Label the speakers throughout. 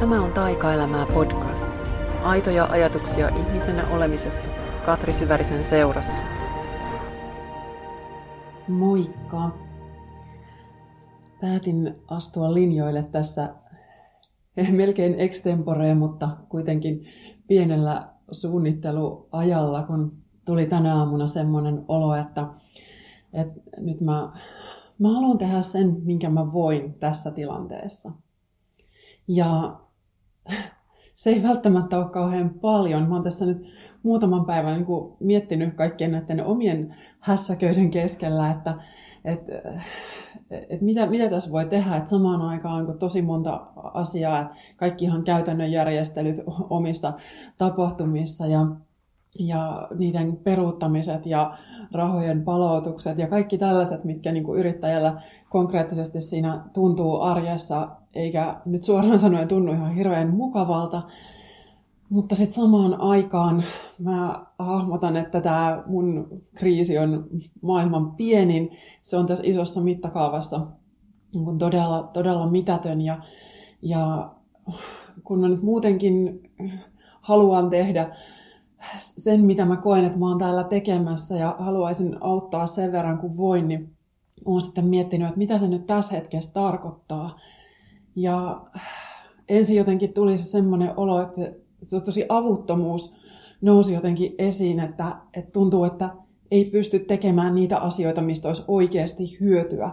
Speaker 1: Tämä on Taikaelämää podcast. Aitoja ajatuksia ihmisenä olemisesta Katri Syvärisen seurassa. Moikka! Päätin astua linjoille tässä melkein extemporeen, mutta kuitenkin pienellä suunnitteluajalla, kun tuli tänä aamuna semmoinen olo, että, että nyt mä, mä haluan tehdä sen, minkä mä voin tässä tilanteessa. Ja se ei välttämättä ole kauhean paljon. Mä oon tässä nyt muutaman päivän niin kuin miettinyt kaikkien näiden omien hässäköiden keskellä, että, että, että mitä, mitä tässä voi tehdä. Että samaan aikaan on tosi monta asiaa, että kaikki ihan käytännön järjestelyt omissa tapahtumissa ja ja niiden peruuttamiset ja rahojen palautukset ja kaikki tällaiset, mitkä niin kuin yrittäjällä konkreettisesti siinä tuntuu arjessa, eikä nyt suoraan sanoen tunnu ihan hirveän mukavalta. Mutta sitten samaan aikaan mä hahmotan, että tämä mun kriisi on maailman pienin. Se on tässä isossa mittakaavassa niin todella, todella mitätön. Ja, ja kun mä nyt muutenkin haluan tehdä sen, mitä mä koen, että mä oon täällä tekemässä ja haluaisin auttaa sen verran kuin voin, niin oon sitten miettinyt, että mitä se nyt tässä hetkessä tarkoittaa. Ja ensin jotenkin tuli se semmoinen olo, että se tosi avuttomuus nousi jotenkin esiin, että, että tuntuu, että ei pysty tekemään niitä asioita, mistä olisi oikeasti hyötyä.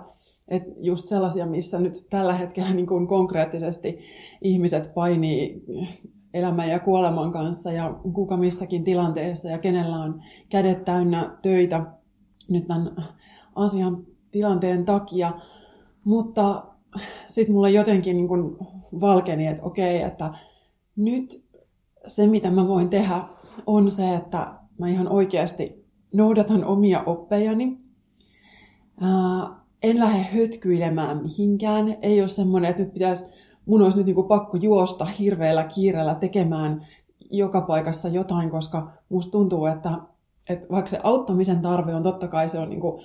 Speaker 1: Et just sellaisia, missä nyt tällä hetkellä niin kuin konkreettisesti ihmiset painii elämän ja kuoleman kanssa ja kuka missäkin tilanteessa ja kenellä on kädet täynnä töitä nyt tämän asian tilanteen takia. Mutta sitten mulle jotenkin niin kuin valkeni, että okei, että nyt se mitä mä voin tehdä on se, että mä ihan oikeasti noudatan omia oppejani. Ää, en lähde hötkyilemään mihinkään. Ei ole semmoinen, että nyt pitäisi mun olisi nyt niin kuin pakko juosta hirveällä kiireellä tekemään joka paikassa jotain, koska musta tuntuu, että, että vaikka se auttamisen tarve on totta kai se on niin kuin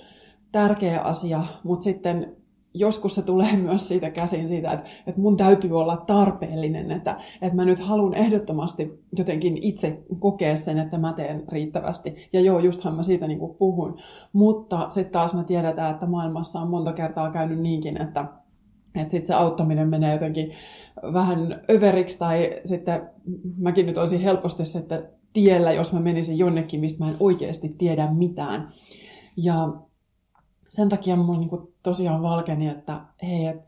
Speaker 1: tärkeä asia, mutta sitten joskus se tulee myös siitä käsin siitä, että, että mun täytyy olla tarpeellinen, että, että mä nyt haluan ehdottomasti jotenkin itse kokea sen, että mä teen riittävästi. Ja joo, justhan mä siitä niin puhun. Mutta sitten taas me tiedetään, että maailmassa on monta kertaa käynyt niinkin, että että sitten se auttaminen menee jotenkin vähän överiksi tai sitten mäkin nyt olisin helposti sitten tiellä, jos mä menisin jonnekin, mistä mä en oikeasti tiedä mitään. Ja sen takia mulla niin tosiaan valkeni, että hei, et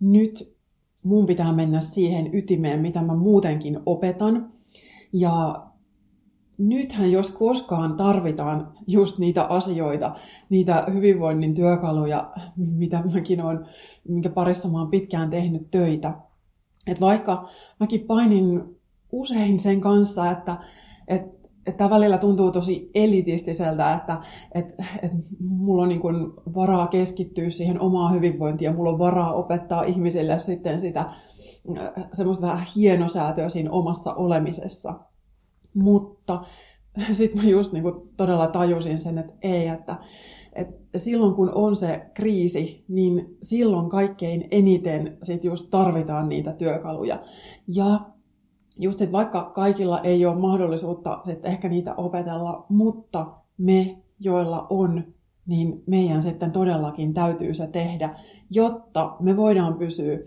Speaker 1: nyt mun pitää mennä siihen ytimeen, mitä mä muutenkin opetan. Ja nythän jos koskaan tarvitaan just niitä asioita, niitä hyvinvoinnin työkaluja, mitä mäkin olen, minkä parissa mä oon pitkään tehnyt töitä. Et vaikka mäkin painin usein sen kanssa, että, että että välillä tuntuu tosi elitistiseltä, että että että mulla on niin kuin varaa keskittyä siihen omaan hyvinvointiin ja mulla on varaa opettaa ihmisille sitten sitä äh, semmoista vähän hienosäätöä siinä omassa olemisessa. Mutta sitten mä just niin kuin todella tajusin sen, että ei, että, että silloin kun on se kriisi, niin silloin kaikkein eniten sit just tarvitaan niitä työkaluja. Ja just, että vaikka kaikilla ei ole mahdollisuutta sit ehkä niitä opetella, mutta me, joilla on, niin meidän sitten todellakin täytyy se tehdä, jotta me voidaan pysyä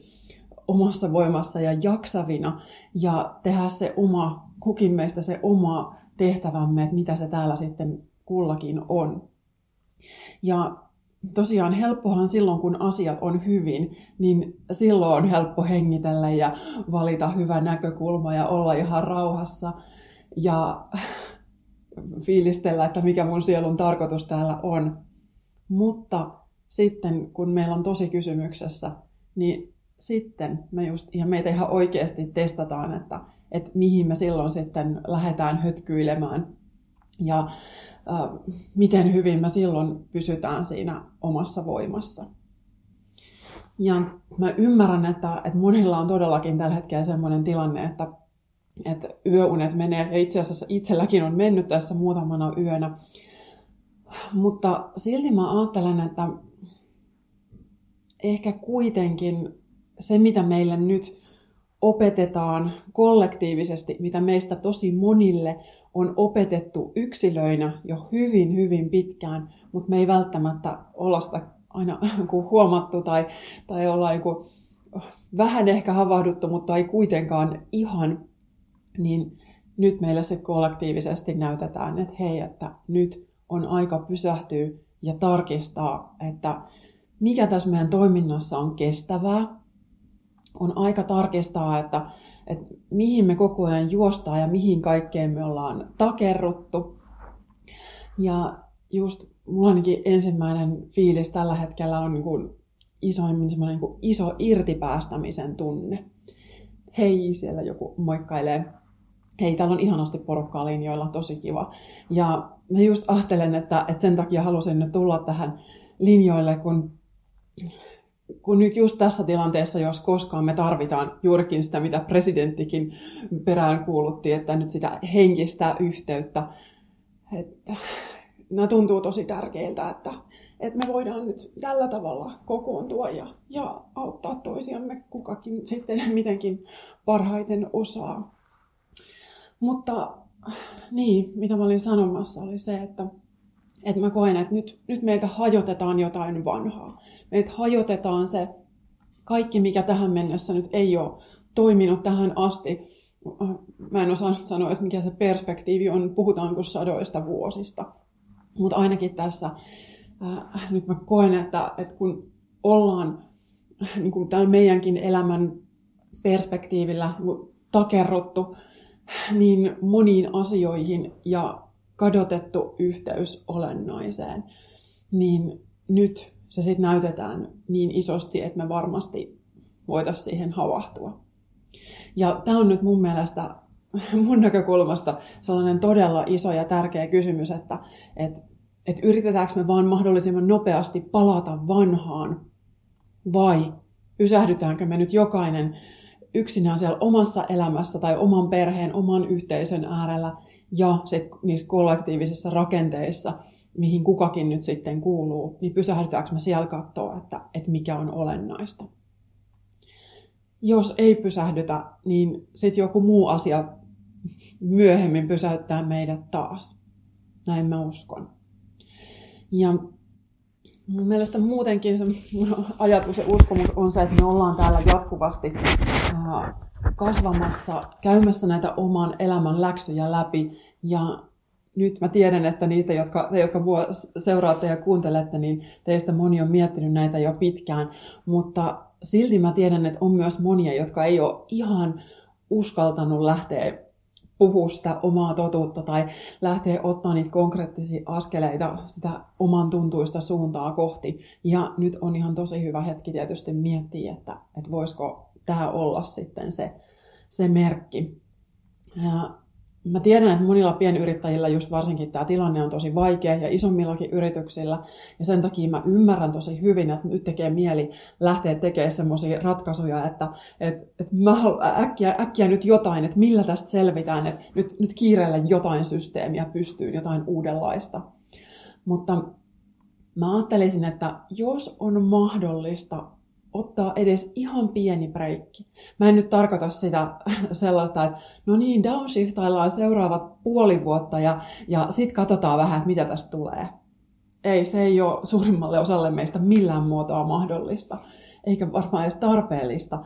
Speaker 1: omassa voimassa ja jaksavina ja tehdä se oma, kukin meistä se oma tehtävämme, että mitä se täällä sitten kullakin on. Ja tosiaan helppohan silloin, kun asiat on hyvin, niin silloin on helppo hengitellä ja valita hyvä näkökulma ja olla ihan rauhassa ja fiilistellä, että mikä mun sielun tarkoitus täällä on. Mutta sitten, kun meillä on tosi kysymyksessä, niin sitten me just, ja meitä ihan oikeasti testataan, että, että mihin me silloin sitten lähdetään hötkyilemään ja äh, miten hyvin me silloin pysytään siinä omassa voimassa. Ja mä ymmärrän, että, että monilla on todellakin tällä hetkellä sellainen tilanne, että, että yöunet menee, ja itse asiassa itselläkin on mennyt tässä muutamana yönä. Mutta silti mä ajattelen, että ehkä kuitenkin se, mitä meille nyt opetetaan kollektiivisesti, mitä meistä tosi monille on opetettu yksilöinä jo hyvin, hyvin pitkään, mutta me ei välttämättä olla sitä aina huomattu tai, tai olla niin kuin vähän ehkä havahduttu, mutta ei kuitenkaan ihan, niin nyt meillä se kollektiivisesti näytetään, että hei, että nyt on aika pysähtyä ja tarkistaa, että mikä tässä meidän toiminnassa on kestävää. On aika tarkistaa, että, että mihin me koko ajan juostaan ja mihin kaikkeen me ollaan takerruttu. Ja just mulla ainakin ensimmäinen fiilis tällä hetkellä on niin kuin isoimmin semmoinen niin iso irtipäästämisen tunne. Hei, siellä joku moikkailee. Hei, täällä on ihanasti porukkaa linjoilla, tosi kiva. Ja mä just ajattelen, että, että sen takia halusin nyt tulla tähän linjoille, kun, kun nyt just tässä tilanteessa, jos koskaan me tarvitaan juurikin sitä, mitä presidenttikin perään kuulutti, että nyt sitä henkistä yhteyttä. Että, nämä tuntuu tosi tärkeiltä, että, että me voidaan nyt tällä tavalla kokoontua ja, ja auttaa toisiamme kukakin sitten mitenkin parhaiten osaa. Mutta niin, mitä mä olin sanomassa, oli se, että, että mä koen, että nyt, nyt meiltä hajotetaan jotain vanhaa. Meiltä hajotetaan se kaikki, mikä tähän mennessä nyt ei ole toiminut tähän asti. Mä en osaa sanoa, että mikä se perspektiivi on, puhutaanko sadoista vuosista. Mutta ainakin tässä äh, nyt mä koen, että, että kun ollaan niin kuin tällä meidänkin elämän perspektiivillä takerruttu niin moniin asioihin ja kadotettu yhteys olennaiseen, niin nyt se sitten näytetään niin isosti, että me varmasti voitaisiin siihen havahtua. Ja tämä on nyt mun mielestä mun näkökulmasta sellainen todella iso ja tärkeä kysymys, että, että, että yritetäänkö me vaan mahdollisimman nopeasti palata vanhaan vai pysähdytäänkö me nyt jokainen yksinään siellä omassa elämässä tai oman perheen, oman yhteisön äärellä ja sit niissä kollektiivisissa rakenteissa, mihin kukakin nyt sitten kuuluu, niin pysähdytäänkö me siellä katsoa, että, että mikä on olennaista. Jos ei pysähdytä, niin sitten joku muu asia myöhemmin pysäyttää meidät taas. Näin mä uskon. Ja mun mielestä muutenkin se ajatus ja uskomus on se, että me ollaan täällä jatkuvasti kasvamassa, käymässä näitä oman elämän läksyjä läpi. Ja nyt mä tiedän, että niitä, jotka, te, jotka mua seuraatte ja kuuntelette, niin teistä moni on miettinyt näitä jo pitkään. Mutta silti mä tiedän, että on myös monia, jotka ei ole ihan uskaltanut lähteä puhua sitä omaa totuutta tai lähteä ottaa niitä konkreettisia askeleita sitä oman tuntuista suuntaa kohti. Ja nyt on ihan tosi hyvä hetki tietysti miettiä, että, että voisiko tämä olla sitten se, se merkki. Mä tiedän, että monilla pienyrittäjillä just varsinkin tämä tilanne on tosi vaikea ja isommillakin yrityksillä. Ja sen takia mä ymmärrän tosi hyvin, että nyt tekee mieli lähteä tekemään semmoisia ratkaisuja, että, että, että mä äkkiä, äkkiä nyt jotain, että millä tästä selvitään, että nyt, nyt kiireellä jotain systeemiä pystyy, jotain uudenlaista. Mutta mä ajattelisin, että jos on mahdollista ottaa edes ihan pieni breikki. Mä en nyt tarkoita sitä sellaista, että no niin, downshiftaillaan seuraavat puoli vuotta ja, ja sitten katsotaan vähän, että mitä tästä tulee. Ei, se ei ole suurimmalle osalle meistä millään muotoa mahdollista, eikä varmaan edes tarpeellista.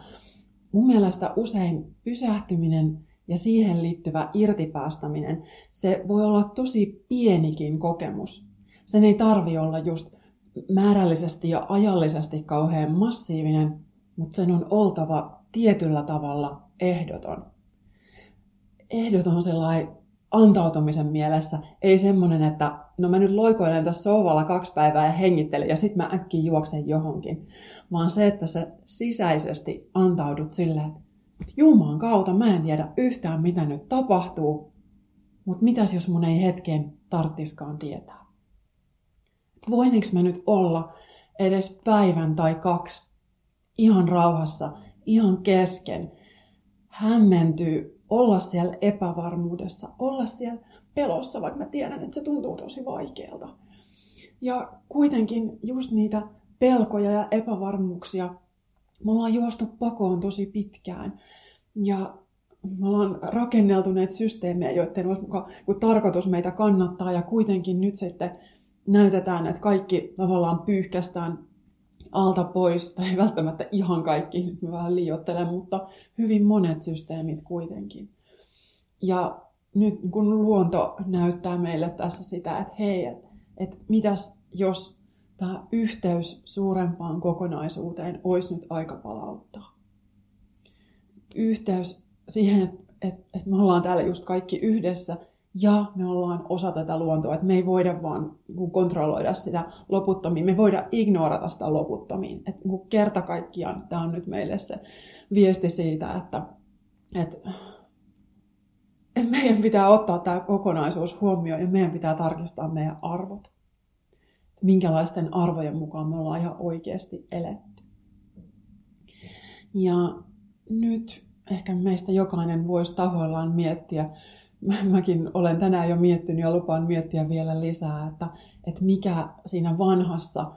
Speaker 1: Mun mielestä usein pysähtyminen ja siihen liittyvä irtipäästäminen, se voi olla tosi pienikin kokemus. Sen ei tarvi olla just määrällisesti ja ajallisesti kauhean massiivinen, mutta sen on oltava tietyllä tavalla ehdoton. Ehdoton sellainen antautumisen mielessä, ei semmoinen, että no mä nyt loikoilen tässä sohvalla kaksi päivää ja hengittelen ja sitten mä äkkiä juoksen johonkin, vaan se, että sä sisäisesti antaudut silleen, että Jumaan kautta mä en tiedä yhtään mitä nyt tapahtuu, mutta mitäs jos mun ei hetkeen tarttiskaan tietää voisinko mä nyt olla edes päivän tai kaksi ihan rauhassa, ihan kesken, hämmentyy, olla siellä epävarmuudessa, olla siellä pelossa, vaikka mä tiedän, että se tuntuu tosi vaikealta. Ja kuitenkin just niitä pelkoja ja epävarmuuksia me ollaan juostu pakoon tosi pitkään. Ja me ollaan rakenneltu näitä systeemejä, joiden olisi mukaan, kun tarkoitus meitä kannattaa ja kuitenkin nyt sitten näytetään, että kaikki tavallaan pyyhkästään alta pois, tai ei välttämättä ihan kaikki, mä vähän liioittelen, mutta hyvin monet systeemit kuitenkin. Ja nyt kun luonto näyttää meille tässä sitä, että hei, että et mitäs jos tämä yhteys suurempaan kokonaisuuteen olisi nyt aika palauttaa. Yhteys siihen, että et, et me ollaan täällä just kaikki yhdessä ja me ollaan osa tätä luontoa, että me ei voida vaan niin kontrolloida sitä loputtomiin, me voida ignorata sitä loputtomiin. Että niin kerta kaikkiaan tämä on nyt meille se viesti siitä, että, että, että meidän pitää ottaa tämä kokonaisuus huomioon ja meidän pitää tarkistaa meidän arvot. Että minkälaisten arvojen mukaan me ollaan ihan oikeasti eletty. Ja nyt ehkä meistä jokainen voisi tahoillaan miettiä, mäkin olen tänään jo miettinyt ja lupaan miettiä vielä lisää, että, että mikä siinä vanhassa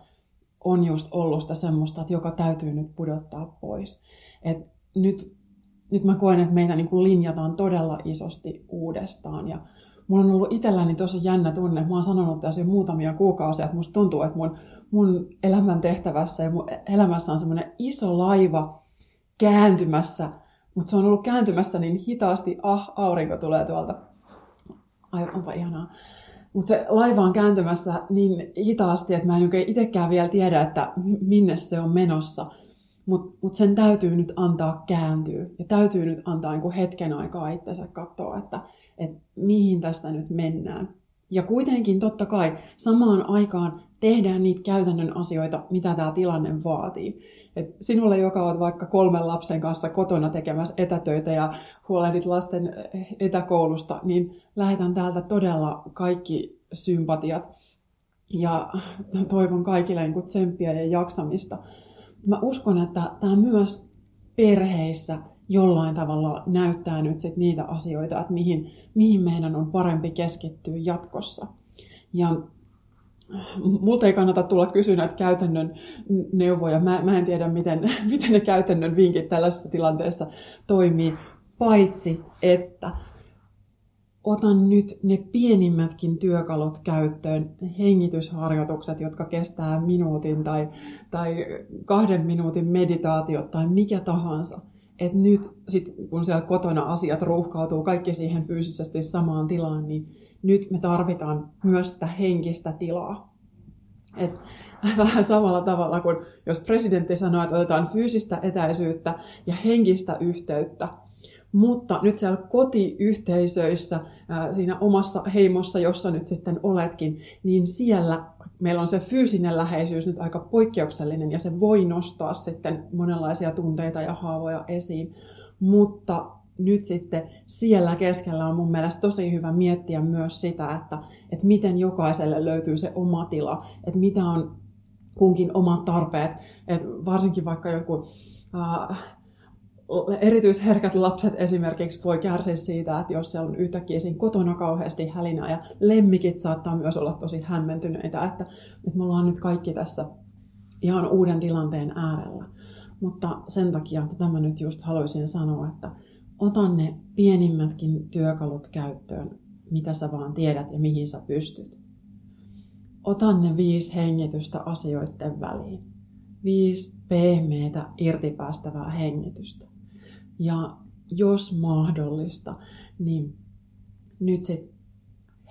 Speaker 1: on just ollut sitä semmoista, että joka täytyy nyt pudottaa pois. Et nyt, nyt mä koen, että meitä niin kuin linjataan todella isosti uudestaan ja mulla on ollut itselläni tosi jännä tunne. Mä oon sanonut tässä jo muutamia kuukausia, että musta tuntuu, että mun, mun elämän tehtävässä ja mun elämässä on semmoinen iso laiva kääntymässä mutta se on ollut kääntymässä niin hitaasti, ah, aurinko tulee tuolta. Ai, onpa ihanaa. Mutta se laiva on kääntymässä niin hitaasti, että mä en oikein itsekään vielä tiedä, että minne se on menossa. Mutta mut sen täytyy nyt antaa kääntyä. Ja täytyy nyt antaa niin hetken aikaa itsensä katsoa, että, että mihin tästä nyt mennään. Ja kuitenkin totta kai samaan aikaan tehdään niitä käytännön asioita, mitä tämä tilanne vaatii. Et sinulle, joka olet vaikka kolmen lapsen kanssa kotona tekemässä etätöitä ja huolehdit lasten etäkoulusta, niin lähetän täältä todella kaikki sympatiat ja toivon kaikille niin tsemppiä ja jaksamista. Mä uskon, että tämä myös perheissä jollain tavalla näyttää nyt sit niitä asioita, että mihin, mihin meidän on parempi keskittyä jatkossa. Ja multa ei kannata tulla kysyä näitä käytännön neuvoja. Mä, mä en tiedä, miten, miten ne käytännön vinkit tällaisessa tilanteessa toimii, paitsi että otan nyt ne pienimmätkin työkalut käyttöön, hengitysharjoitukset, jotka kestää minuutin tai, tai kahden minuutin meditaatiot tai mikä tahansa. Et nyt sit, kun siellä kotona asiat ruuhkautuu kaikki siihen fyysisesti samaan tilaan, niin nyt me tarvitaan myös sitä henkistä tilaa. Et vähän samalla tavalla kuin jos presidentti sanoo, että otetaan fyysistä etäisyyttä ja henkistä yhteyttä, mutta nyt siellä kotiyhteisöissä, siinä omassa heimossa, jossa nyt sitten oletkin, niin siellä meillä on se fyysinen läheisyys nyt aika poikkeuksellinen ja se voi nostaa sitten monenlaisia tunteita ja haavoja esiin. Mutta nyt sitten siellä keskellä on mun mielestä tosi hyvä miettiä myös sitä, että, että miten jokaiselle löytyy se oma tila, että mitä on kunkin omat tarpeet, että varsinkin vaikka joku erityisherkät lapset esimerkiksi voi kärsiä siitä, että jos siellä on yhtäkkiä siinä kotona kauheasti hälinää ja lemmikit saattaa myös olla tosi hämmentyneitä, että, että me ollaan nyt kaikki tässä ihan uuden tilanteen äärellä. Mutta sen takia tämä nyt just haluaisin sanoa, että ota ne pienimmätkin työkalut käyttöön, mitä sä vaan tiedät ja mihin sä pystyt. Ota ne viisi hengitystä asioiden väliin. Viisi pehmeitä irtipäästävää hengitystä. Ja jos mahdollista, niin nyt sit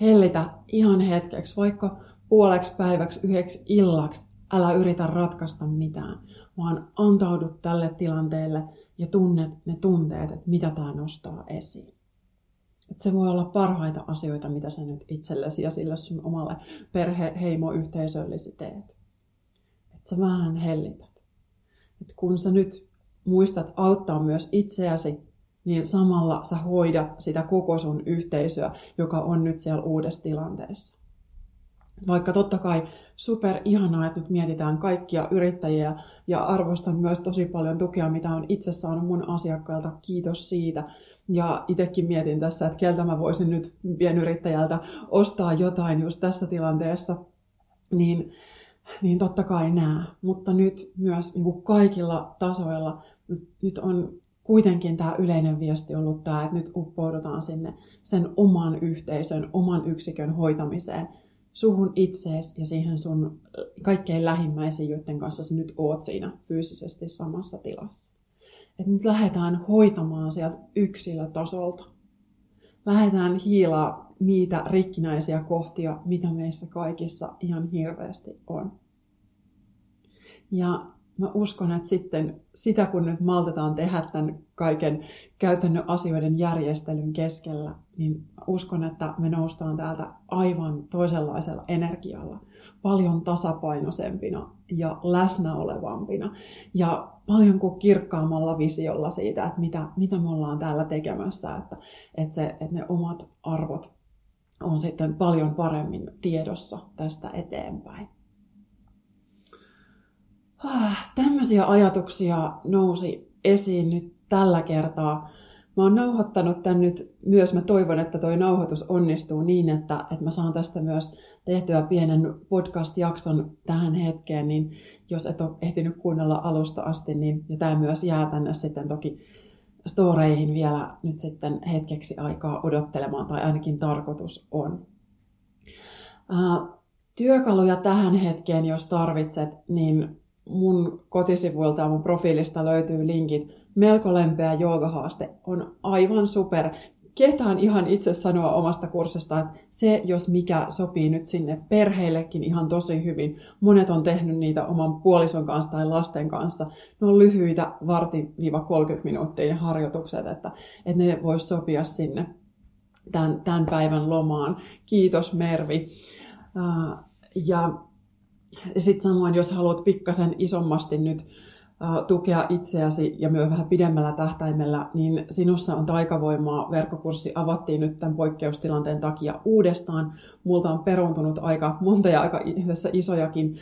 Speaker 1: hellitä ihan hetkeksi, vaikka puoleksi päiväksi, yhdeksi illaksi, älä yritä ratkaista mitään, vaan antaudu tälle tilanteelle ja tunnet ne tunteet, että mitä tämä nostaa esiin. Et se voi olla parhaita asioita, mitä sä nyt itsellesi ja sille sun omalle perhe-heimo-yhteisöllesi teet. Että sä vähän hellität. Et kun sä nyt muistat auttaa myös itseäsi, niin samalla sä hoidat sitä koko sun yhteisöä, joka on nyt siellä uudessa tilanteessa. Vaikka totta kai super ihanaa, että nyt mietitään kaikkia yrittäjiä ja arvostan myös tosi paljon tukea, mitä on itse saanut mun asiakkailta. Kiitos siitä. Ja itsekin mietin tässä, että keltä mä voisin nyt pienyrittäjältä ostaa jotain just tässä tilanteessa. Niin, niin totta kai nämä. Mutta nyt myös niin kuin kaikilla tasoilla nyt on kuitenkin tämä yleinen viesti ollut tämä, että nyt uppoudutaan sinne sen oman yhteisön, oman yksikön hoitamiseen, suhun itsees ja siihen sun kaikkein lähimmäisiin, joiden kanssa sä nyt oot siinä fyysisesti samassa tilassa. Että nyt lähdetään hoitamaan sieltä yksilötasolta. Lähdetään hiilaa niitä rikkinäisiä kohtia, mitä meissä kaikissa ihan hirveästi on. Ja mä uskon, että sitten sitä kun nyt maltetaan tehdä tämän kaiken käytännön asioiden järjestelyn keskellä, niin uskon, että me noustaan täältä aivan toisenlaisella energialla, paljon tasapainoisempina ja läsnä olevampina ja paljon kuin kirkkaammalla visiolla siitä, että mitä, mitä me ollaan täällä tekemässä, että, että, se, että ne omat arvot on sitten paljon paremmin tiedossa tästä eteenpäin. Ah, tämmöisiä ajatuksia nousi esiin nyt tällä kertaa. Mä oon nauhoittanut tän nyt myös. Mä toivon, että toi nauhoitus onnistuu niin, että, että mä saan tästä myös tehtyä pienen podcast-jakson tähän hetkeen, niin jos et ole ehtinyt kuunnella alusta asti, niin ja tämä myös jää tänne sitten toki storeihin vielä nyt sitten hetkeksi aikaa odottelemaan, tai ainakin tarkoitus on. Uh, työkaluja tähän hetkeen, jos tarvitset, niin mun kotisivuilta ja mun profiilista löytyy linkit. Melko lempeä joogahaaste on aivan super. Ketään ihan itse sanoa omasta kurssista, että se, jos mikä sopii nyt sinne perheillekin ihan tosi hyvin. Monet on tehnyt niitä oman puolison kanssa tai lasten kanssa. Ne on lyhyitä varti-30 minuuttia harjoitukset, että, että ne vois sopia sinne tämän, tämän päivän lomaan. Kiitos Mervi. Ja sitten samoin, jos haluat pikkasen isommasti nyt tukea itseäsi ja myös vähän pidemmällä tähtäimellä, niin sinussa on taikavoimaa. Verkkokurssi avattiin nyt tämän poikkeustilanteen takia uudestaan. Multa on peruntunut aika monta ja aika isojakin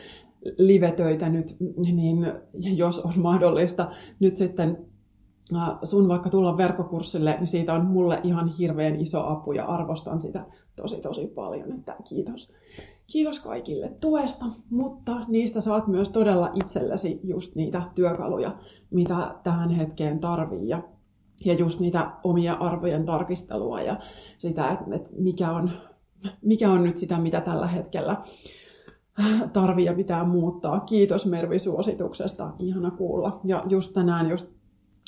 Speaker 1: livetöitä nyt, niin jos on mahdollista nyt sitten sun vaikka tulla verkkokurssille, niin siitä on mulle ihan hirveän iso apu ja arvostan sitä tosi tosi paljon, että kiitos. Kiitos kaikille tuesta, mutta niistä saat myös todella itsellesi just niitä työkaluja, mitä tähän hetkeen tarvii ja, ja just niitä omia arvojen tarkistelua ja sitä, että, että mikä, on, mikä on nyt sitä, mitä tällä hetkellä tarvii ja pitää muuttaa. Kiitos Mervi suosituksesta, ihana kuulla. Ja just tänään just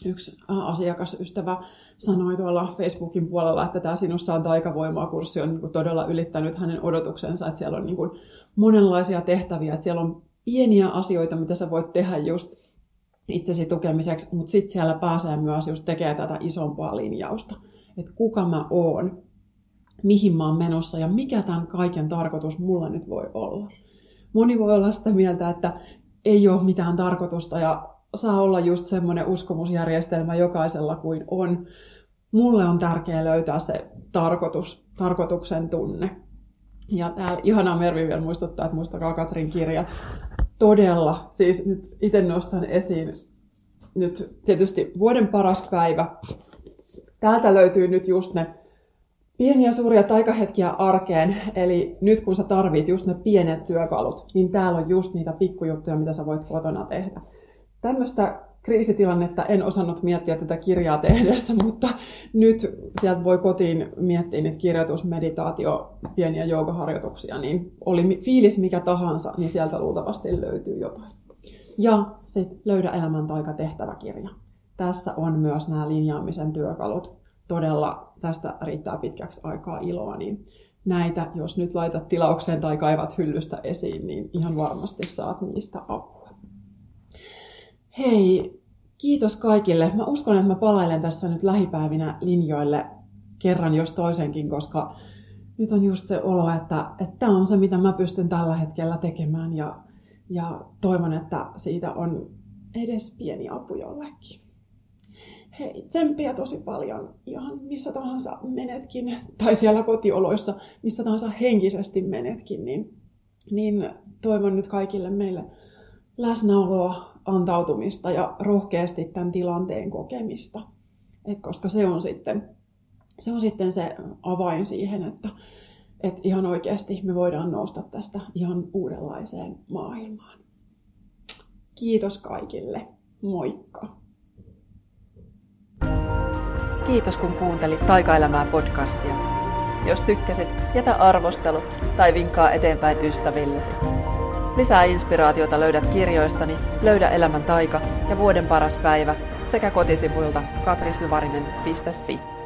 Speaker 1: yksi asiakasystävä sanoi tuolla Facebookin puolella, että tämä Sinussa on taikavoimaa kurssi on niin todella ylittänyt hänen odotuksensa, että siellä on niin kuin monenlaisia tehtäviä, että siellä on pieniä asioita, mitä sä voit tehdä just itsesi tukemiseksi, mutta sitten siellä pääsee myös just tekemään tätä isompaa linjausta, että kuka mä oon, mihin mä oon menossa ja mikä tämän kaiken tarkoitus mulla nyt voi olla. Moni voi olla sitä mieltä, että ei ole mitään tarkoitusta ja saa olla just semmoinen uskomusjärjestelmä jokaisella kuin on. Mulle on tärkeää löytää se tarkoitus, tarkoituksen tunne. Ja täällä ihanaa Mervi vielä muistuttaa, että muistakaa Katrin kirja. Todella, siis nyt itse nostan esiin nyt tietysti vuoden paras päivä. Täältä löytyy nyt just ne pieniä suuria taikahetkiä arkeen, eli nyt kun sä tarvit just ne pienet työkalut, niin täällä on just niitä pikkujuttuja, mitä sä voit kotona tehdä. Tämmöistä kriisitilannetta en osannut miettiä tätä kirjaa tehdessä, mutta nyt sieltä voi kotiin miettiä niitä kirjoitus, meditaatio, pieniä joogaharjoituksia, niin oli fiilis mikä tahansa, niin sieltä luultavasti löytyy jotain. Ja sitten Löydä elämän taika tehtäväkirja. Tässä on myös nämä linjaamisen työkalut. Todella tästä riittää pitkäksi aikaa iloa, niin näitä, jos nyt laitat tilaukseen tai kaivat hyllystä esiin, niin ihan varmasti saat niistä apua. Hei, kiitos kaikille. Mä uskon, että mä palailen tässä nyt lähipäivinä linjoille kerran jos toisenkin, koska nyt on just se olo, että tämä on se, mitä mä pystyn tällä hetkellä tekemään ja, ja toivon, että siitä on edes pieni apu jollekin. Hei, tsemppiä tosi paljon ihan missä tahansa menetkin, tai siellä kotioloissa, missä tahansa henkisesti menetkin, niin, niin toivon nyt kaikille meille läsnäoloa, antautumista ja rohkeasti tämän tilanteen kokemista. Et koska se on, sitten, se on sitten se avain siihen, että et ihan oikeasti me voidaan nousta tästä ihan uudenlaiseen maailmaan. Kiitos kaikille. Moikka! Kiitos kun kuuntelit Taikaelämää podcastia. Jos tykkäsit, jätä arvostelu tai vinkkaa eteenpäin ystävillesi. Lisää inspiraatiota löydät kirjoistani Löydä elämän taika ja Vuoden paras päivä sekä kotisivuilta katrisyvarinen.fi.